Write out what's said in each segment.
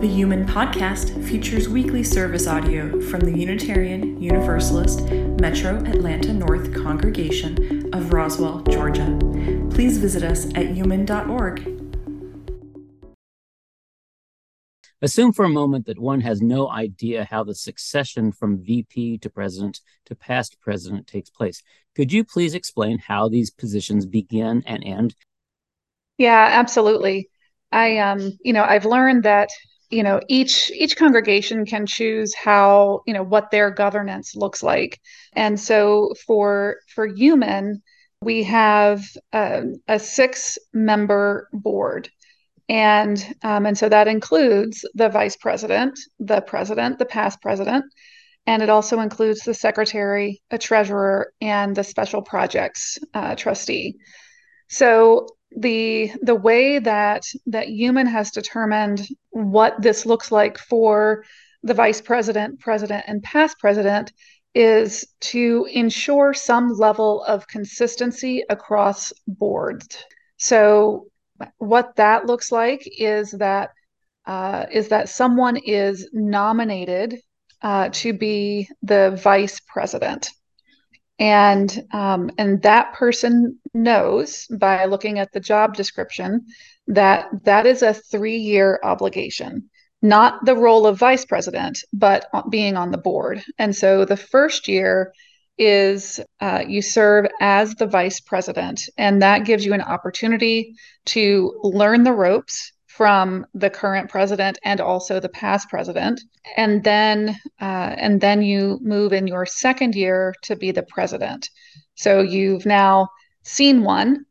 The UUMAN Podcast features weekly service audio from the Unitarian Universalist Metro Atlanta North congregation of Roswell, Georgia. Please visit us at UUMAN.org. Assume for a moment that one has no idea how the succession from VP to president to past president takes place. Could you please explain how these positions begin and end? Yeah, absolutely. I um, you know, I've learned that you know each each congregation can choose how you know what their governance looks like. And so for for UUMAN we have a, a six member board. And um, and so that includes the vice president the president the past president and it also includes the secretary a treasurer and the special projects uh, trustee. So the the way that that UUMAN has determined what this looks like for the vice president president and past president is to ensure some level of consistency across boards. So what that looks like is that uh, is that someone is nominated uh, to be the vice president and um, and that person knows by looking at the job description that that is a three year obligation not the role of vice president but being on the board. And so the first year is uh, you serve as the vice president and that gives you an opportunity to learn the ropes from the current president and also the past president. And then uh, and then you move in your second year to be the president. So you've now seen one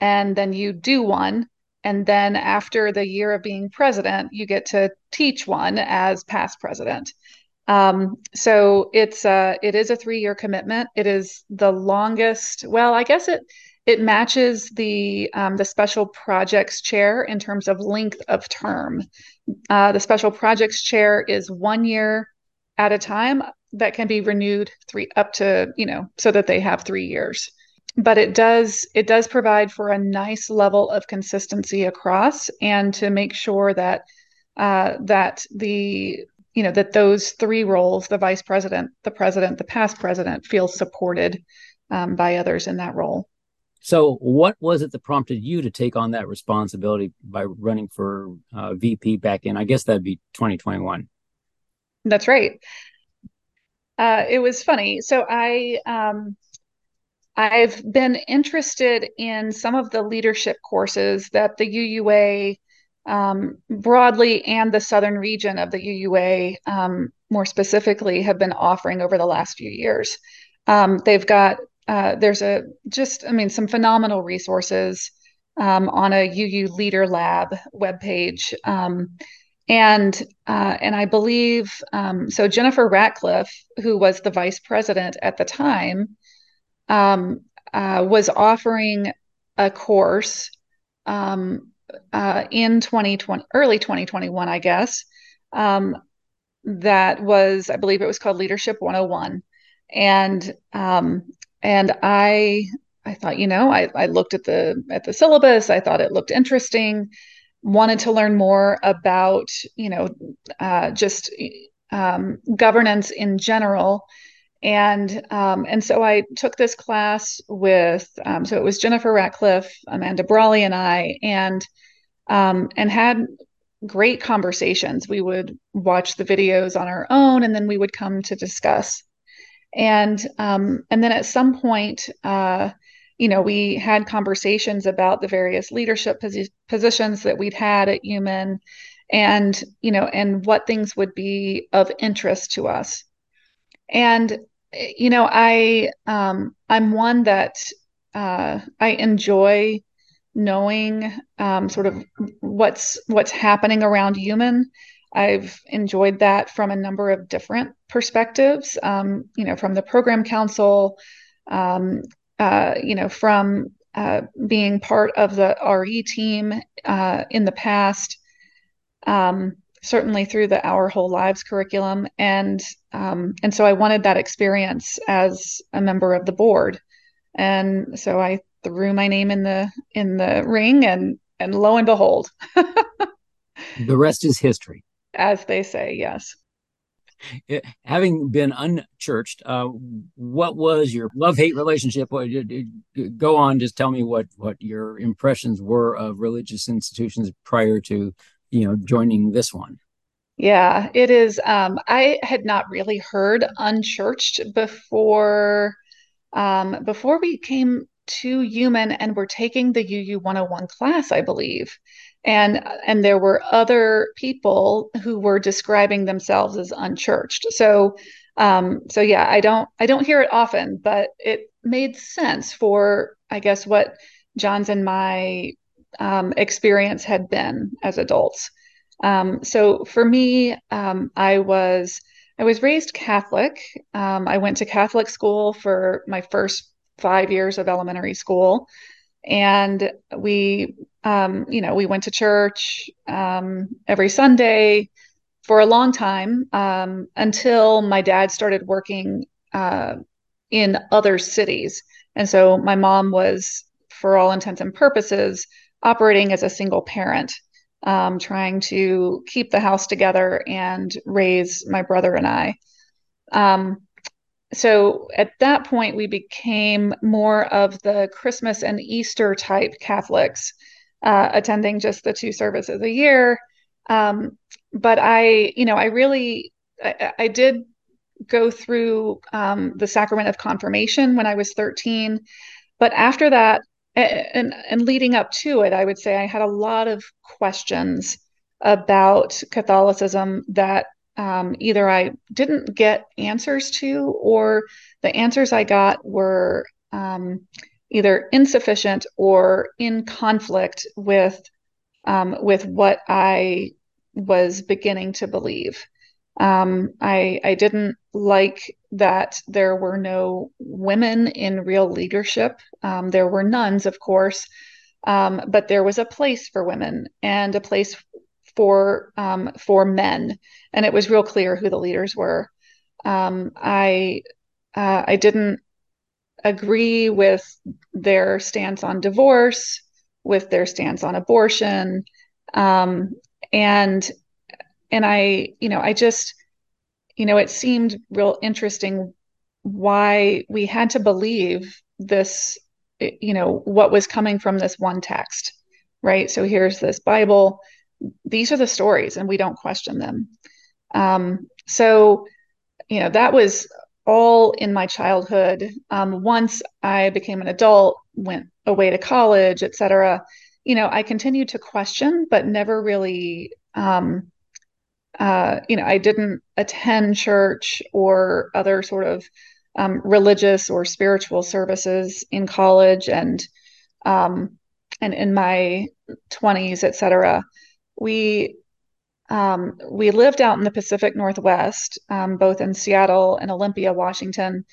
and then you do one. And then after the year of being president you get to teach one as past president. Um, so it's uh, it is a three year commitment. It is the longest well i guess it it matches the um, the special projects chair in terms of length of term. Uh, the special projects chair is one year at a time that can be renewed three up to you know so that they have three years. But it does it does provide for a nice level of consistency across and to make sure that uh, that the you know that those three roles the vice president the president the past president feel supported um, by others in that role so, what was it that prompted you to take on that responsibility by running for uh, VP back in? I guess that'd be 2021. That's right. Uh, it was funny. So I um, I've been interested in some of the leadership courses that the UUA um, broadly and the southern region of the UUA um, more specifically have been offering over the last few years. Um, they've got uh, there's a just, I mean, some phenomenal resources um, on a UU Leader Lab webpage. Um, and uh, and I believe um, so. Jennifer Ratcliffe, who was the vice president at the time, um, uh, was offering a course um, uh, in 2020, early 2021, I guess. Um, that was, I believe, it was called Leadership 101, and um, and I I thought, you know, I, I looked at the at the syllabus. I thought it looked interesting. Wanted to learn more about, you know, uh, just um, governance in general, and um, and so I took this class with. Um, so it was Jennifer Ratcliffe, Amanda Brawley, and I, and um, and had great conversations. We would watch the videos on our own, and then we would come to discuss and um, and then at some point uh, you know we had conversations about the various leadership posi- positions that we'd had at UUMAN and you know and what things would be of interest to us. And you know i um, i'm one that uh, i enjoy knowing um, sort of what's what's happening around UUMAN I've enjoyed that from a number of different perspectives, um, you know, from the program council, um, uh, you know, from uh, being part of the RE team uh, in the past, um, certainly through the Our Whole Lives curriculum, and um, and so I wanted that experience as a member of the board, and so I threw my name in the in the ring, and and lo and behold, the rest is history as they say, yes. It, having been unchurched, uh, what was your love hate relationship? Go on, just tell me what what your impressions were of religious institutions prior to you know joining this one. Yeah, it is. Um, I had not really heard unchurched before um, before we came to UUMAN and were taking the UU 101 class, I believe. And and there were other people who were describing themselves as unchurched. So um, so yeah, I don't I don't hear it often, but it made sense for I guess what John's and my um, experience had been as adults. Um, so for me, um, I was I was raised Catholic. Um, I went to Catholic school for my first five years of elementary school, and we, um, you know, we went to church um, every Sunday for a long time um, until my dad started working uh, in other cities, and so my mom was, for all intents and purposes, operating as a single parent um, trying to keep the house together and raise my brother and I. Um, so at that point, we became more of the Christmas and Easter type Catholics, uh, attending just the two services a year. Um, but I, you know, I really, I, I did go through um, the sacrament of confirmation when I was 13. But after that, and and leading up to it, I would say I had a lot of questions about Catholicism that um, either I didn't get answers to, or the answers I got were um, either insufficient or in conflict with um, with what I was beginning to believe. Um, I I didn't like that there were no women in real leadership. Um, there were nuns, of course, um, but there was a place for women and a place for um, for men, and it was real clear who the leaders were. Um, I uh, I didn't agree with their stance on divorce, with their stance on abortion, um, and and I, you know, I just, you know, it seemed real interesting why we had to believe this, you know, what was coming from this one text, right? So here's this Bible. These are the stories, and we don't question them. Um, so, you know, that was all in my childhood. Um, once I became an adult, went away to college, etc., you know, I continued to question, but never really um, uh, you know, I didn't attend church or other sort of um, religious or spiritual services in college and um, and in my 20s, et cetera. We um, we lived out in the Pacific Northwest, um, both in Seattle and Olympia, Washington,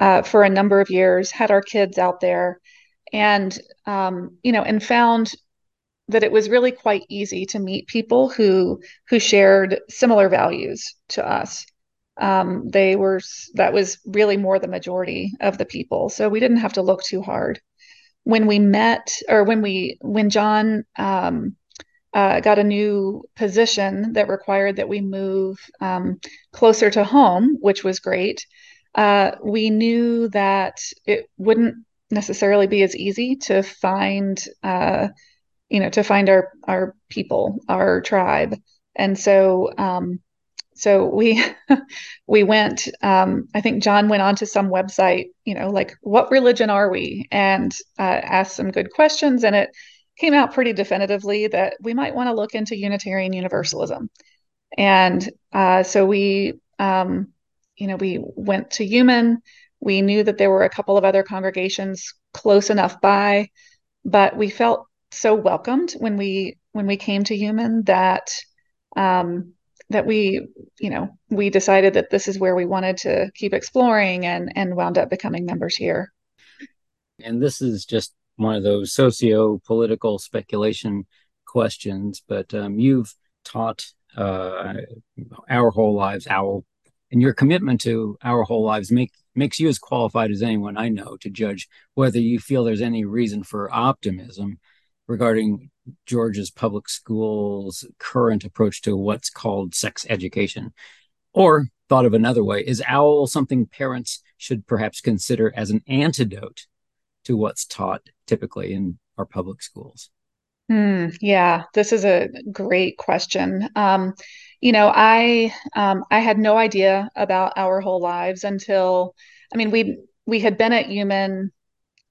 uh, for a number of years. Had our kids out there, and um, you know, and found that it was really quite easy to meet people who who shared similar values to us. Um, they were that was really more the majority of the people, so we didn't have to look too hard. When we met, or when we when John um, uh, got a new position that required that we move um, closer to home, which was great. Uh, we knew that it wouldn't necessarily be as easy to find uh, you know to find our our people our tribe and so um so we we went um i think john went on to some website you know like what religion are we and uh, asked some good questions and it came out pretty definitively that we might want to look into unitarian universalism and uh, so we um you know we went to UUMAN. we knew that there were a couple of other congregations close enough by but we felt so welcomed when we when we came to UUMAN that um, that we you know we decided that this is where we wanted to keep exploring and and wound up becoming members here and this is just one of those socio-political speculation questions but um, you've taught uh, our whole lives our and your commitment to our whole lives make makes you as qualified as anyone I know to judge whether you feel there's any reason for optimism regarding Georgia's public schools' current approach to what's called sex education? Or, thought of another way, is OWL something parents should perhaps consider as an antidote to what's taught typically in our public schools? Hmm, yeah, this is a great question. Um, you know, I um, I had no idea about our whole lives until I mean we we had been at UUMAN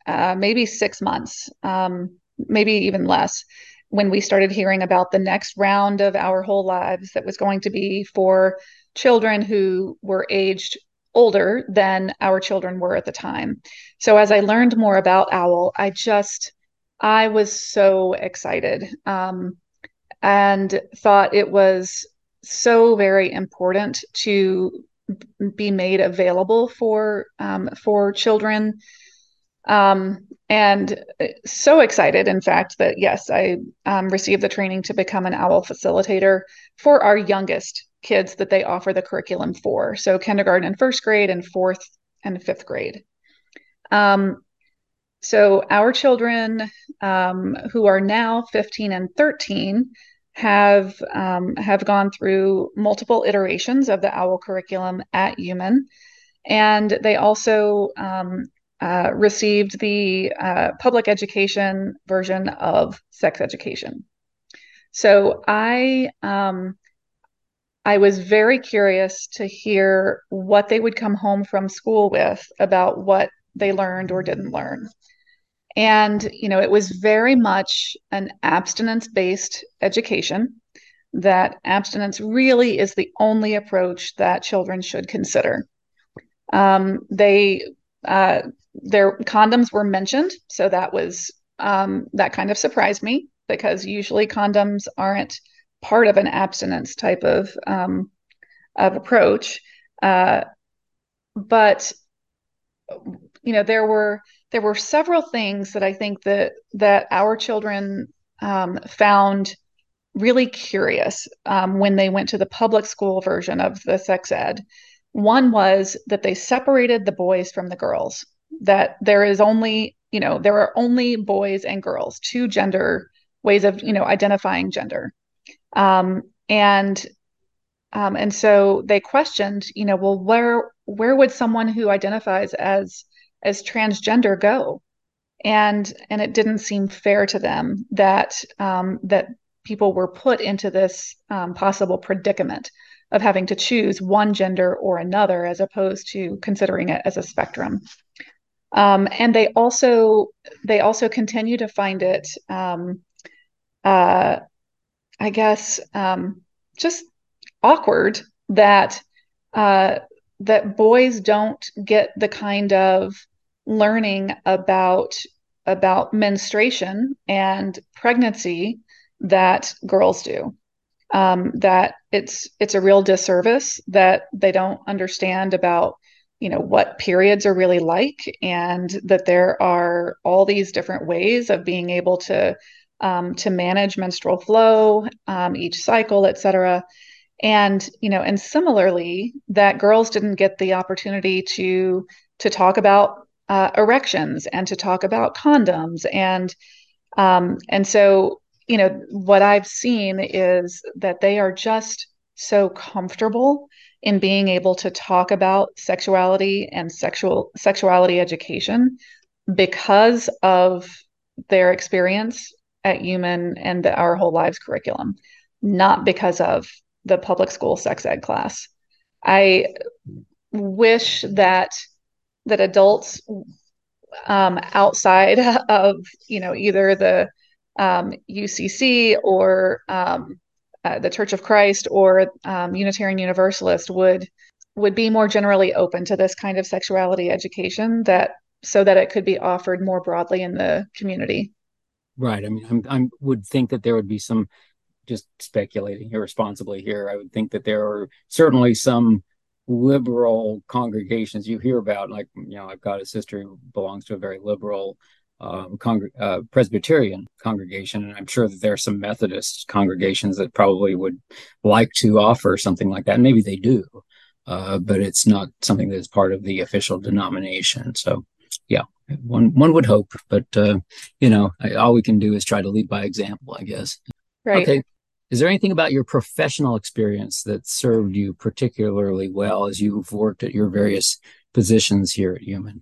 uh, maybe six months, um, maybe even less, when we started hearing about the next round of our whole lives that was going to be for children who were aged older than our children were at the time. So as I learned more about OWL, I just I was so excited um, and thought it was so very important to be made available for um, for children um, and so excited in fact that yes i um, received the training to become an owl facilitator for our youngest kids that they offer the curriculum for. So kindergarten and first grade and fourth and fifth grade. Um, so our children um, who are now 15 and 13 have um, have gone through multiple iterations of the OWL curriculum at UUMAN, and they also um, uh, received the uh, public education version of sex education. So I um, I was very curious to hear what they would come home from school with about what they learned or didn't learn. And, you know, it was very much an abstinence based education, that abstinence really is the only approach that children should consider. Um, they, uh, their condoms were mentioned. So that was, um, that kind of surprised me because usually condoms aren't part of an abstinence type of, um, of approach. Uh, but, you know, there were, there were several things that I think that that our children um, found really curious um, when they went to the public school version of the sex ed. One was that they separated the boys from the girls. That there is only, you know, there are only boys and girls, two gender ways of, you know, identifying gender. Um, and um, and so they questioned, you know, well, where where would someone who identifies as as transgender go? And and it didn't seem fair to them that um, that people were put into this um, possible predicament of having to choose one gender or another as opposed to considering it as a spectrum. Um, and they also they also continue to find it um, uh, i guess um, just awkward that uh, that boys don't get the kind of learning about about menstruation and pregnancy that girls do. Um, that it's it's a real disservice that they don't understand about you know what periods are really like and that there are all these different ways of being able to um, to manage menstrual flow um, each cycle et cetera. And you know and similarly that girls didn't get the opportunity to to talk about uh, erections and to talk about condoms. And um, and so you know what i've seen is that they are just so comfortable in being able to talk about sexuality and sexual sexuality education because of their experience at UUMAN and the Our Whole Lives curriculum, not because of the public school sex ed class. I wish that that adults um, outside of you know either the um, UCC or um, uh, the Church of Christ or um, Unitarian Universalist would would be more generally open to this kind of sexuality education that so that it could be offered more broadly in the community. Right. I mean, i would think that there would be some just speculating irresponsibly here. I would think that there are certainly some liberal congregations you hear about. Like, you know, I've got a sister who belongs to a very liberal um, congr- uh, Presbyterian congregation, and I'm sure that there are some Methodist congregations that probably would like to offer something like that. Maybe they do, uh, but it's not something that is part of the official denomination. So Yeah, one one would hope, but uh, you know, all we can do is try to lead by example, I guess. Right. Okay. Is there anything about your professional experience that served you particularly well as you've worked at your various positions here at UUMAN?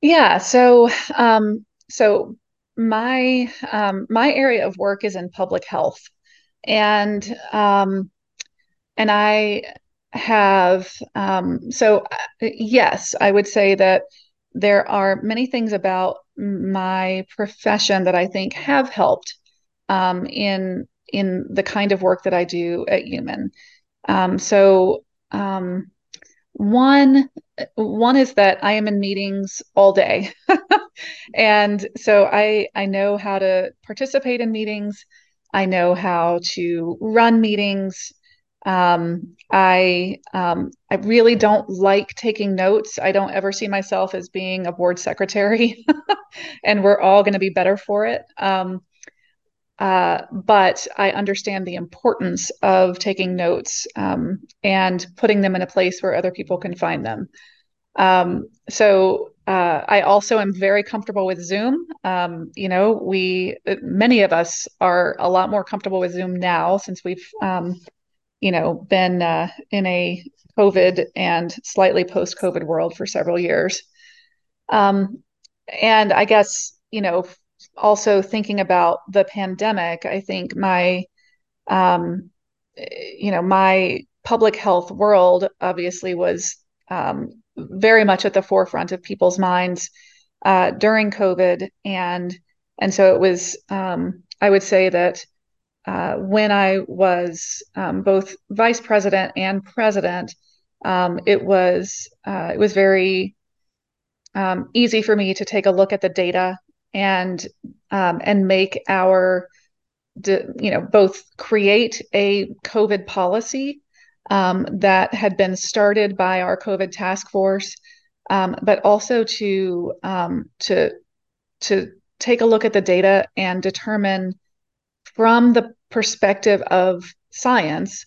Yeah. So, um, so my um, my area of work is in public health, and um, and I have um, so uh, yes, I would say that there are many things about my profession that I think have helped um, in in the kind of work that I do at UUMAN. Um, so um, one one is that I am in meetings all day. and so I I know how to participate in meetings. I know how to run meetings. Um, I um, I really don't like taking notes. I don't ever see myself as being a board secretary, and we're all going to be better for it. Um, uh, but I understand the importance of taking notes um, and putting them in a place where other people can find them. Um, so uh, I also am very comfortable with Zoom. Um, you know, we many of us are a lot more comfortable with Zoom now since we've, um, you know, been uh, in a COVID and slightly post-COVID world for several years. Um, and I guess you know also thinking about the pandemic, I think my, um, you know, my public health world obviously was um, very much at the forefront of people's minds uh, during COVID, and and so it was. Um, I would say that uh, when I was um, both vice president and president, um, it was uh, it was very um, easy for me to take a look at the data and um, and make our you know both create a COVID policy um, that had been started by our COVID task force, um, but also to to to take a look at the data and determine from the perspective of science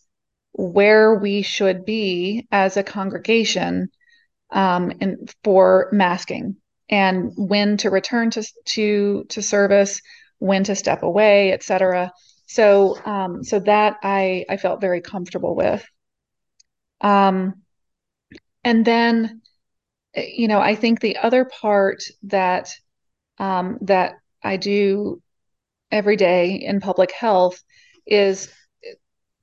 where we should be as a congregation um, in, for masking and when to return to to to service, when to step away, et cetera. So um, so that I I felt very comfortable with. Um, and then, you know, I think the other part that um, that I do every day in public health is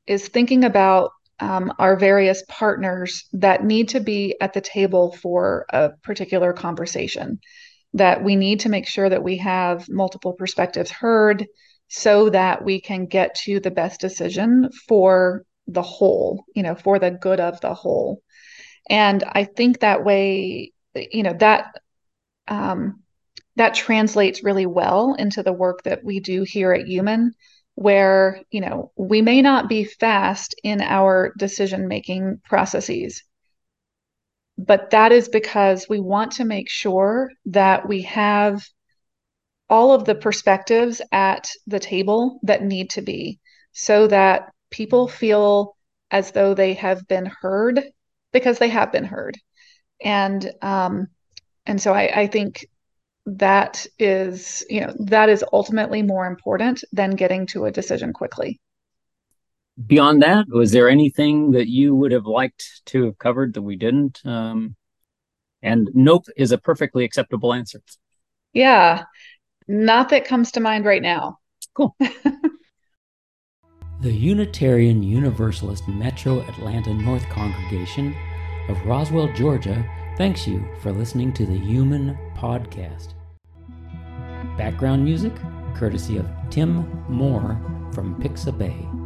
is thinking about um, our various partners that need to be at the table for a particular conversation. That we need to make sure that we have multiple perspectives heard so that we can get to the best decision for the whole, you know, for the good of the whole. And I think that way, you know, that um, that translates really well into the work that we do here at UUMAN where you know we may not be fast in our decision making processes but that is because we want to make sure that we have all of the perspectives at the table that need to be so that people feel as though they have been heard because they have been heard. And um, and so I, I think that is you know that is ultimately more important than getting to a decision quickly. Beyond that was there anything that you would have liked to have covered that we didn't? Um, and nope is a perfectly acceptable answer. Yeah. Not that comes to mind right now. Cool. The unitarian universalist metro atlanta north congregation of roswell georgia thanks you for listening to the UUMAN podcast Background music courtesy of Tim Moor from Pixabay.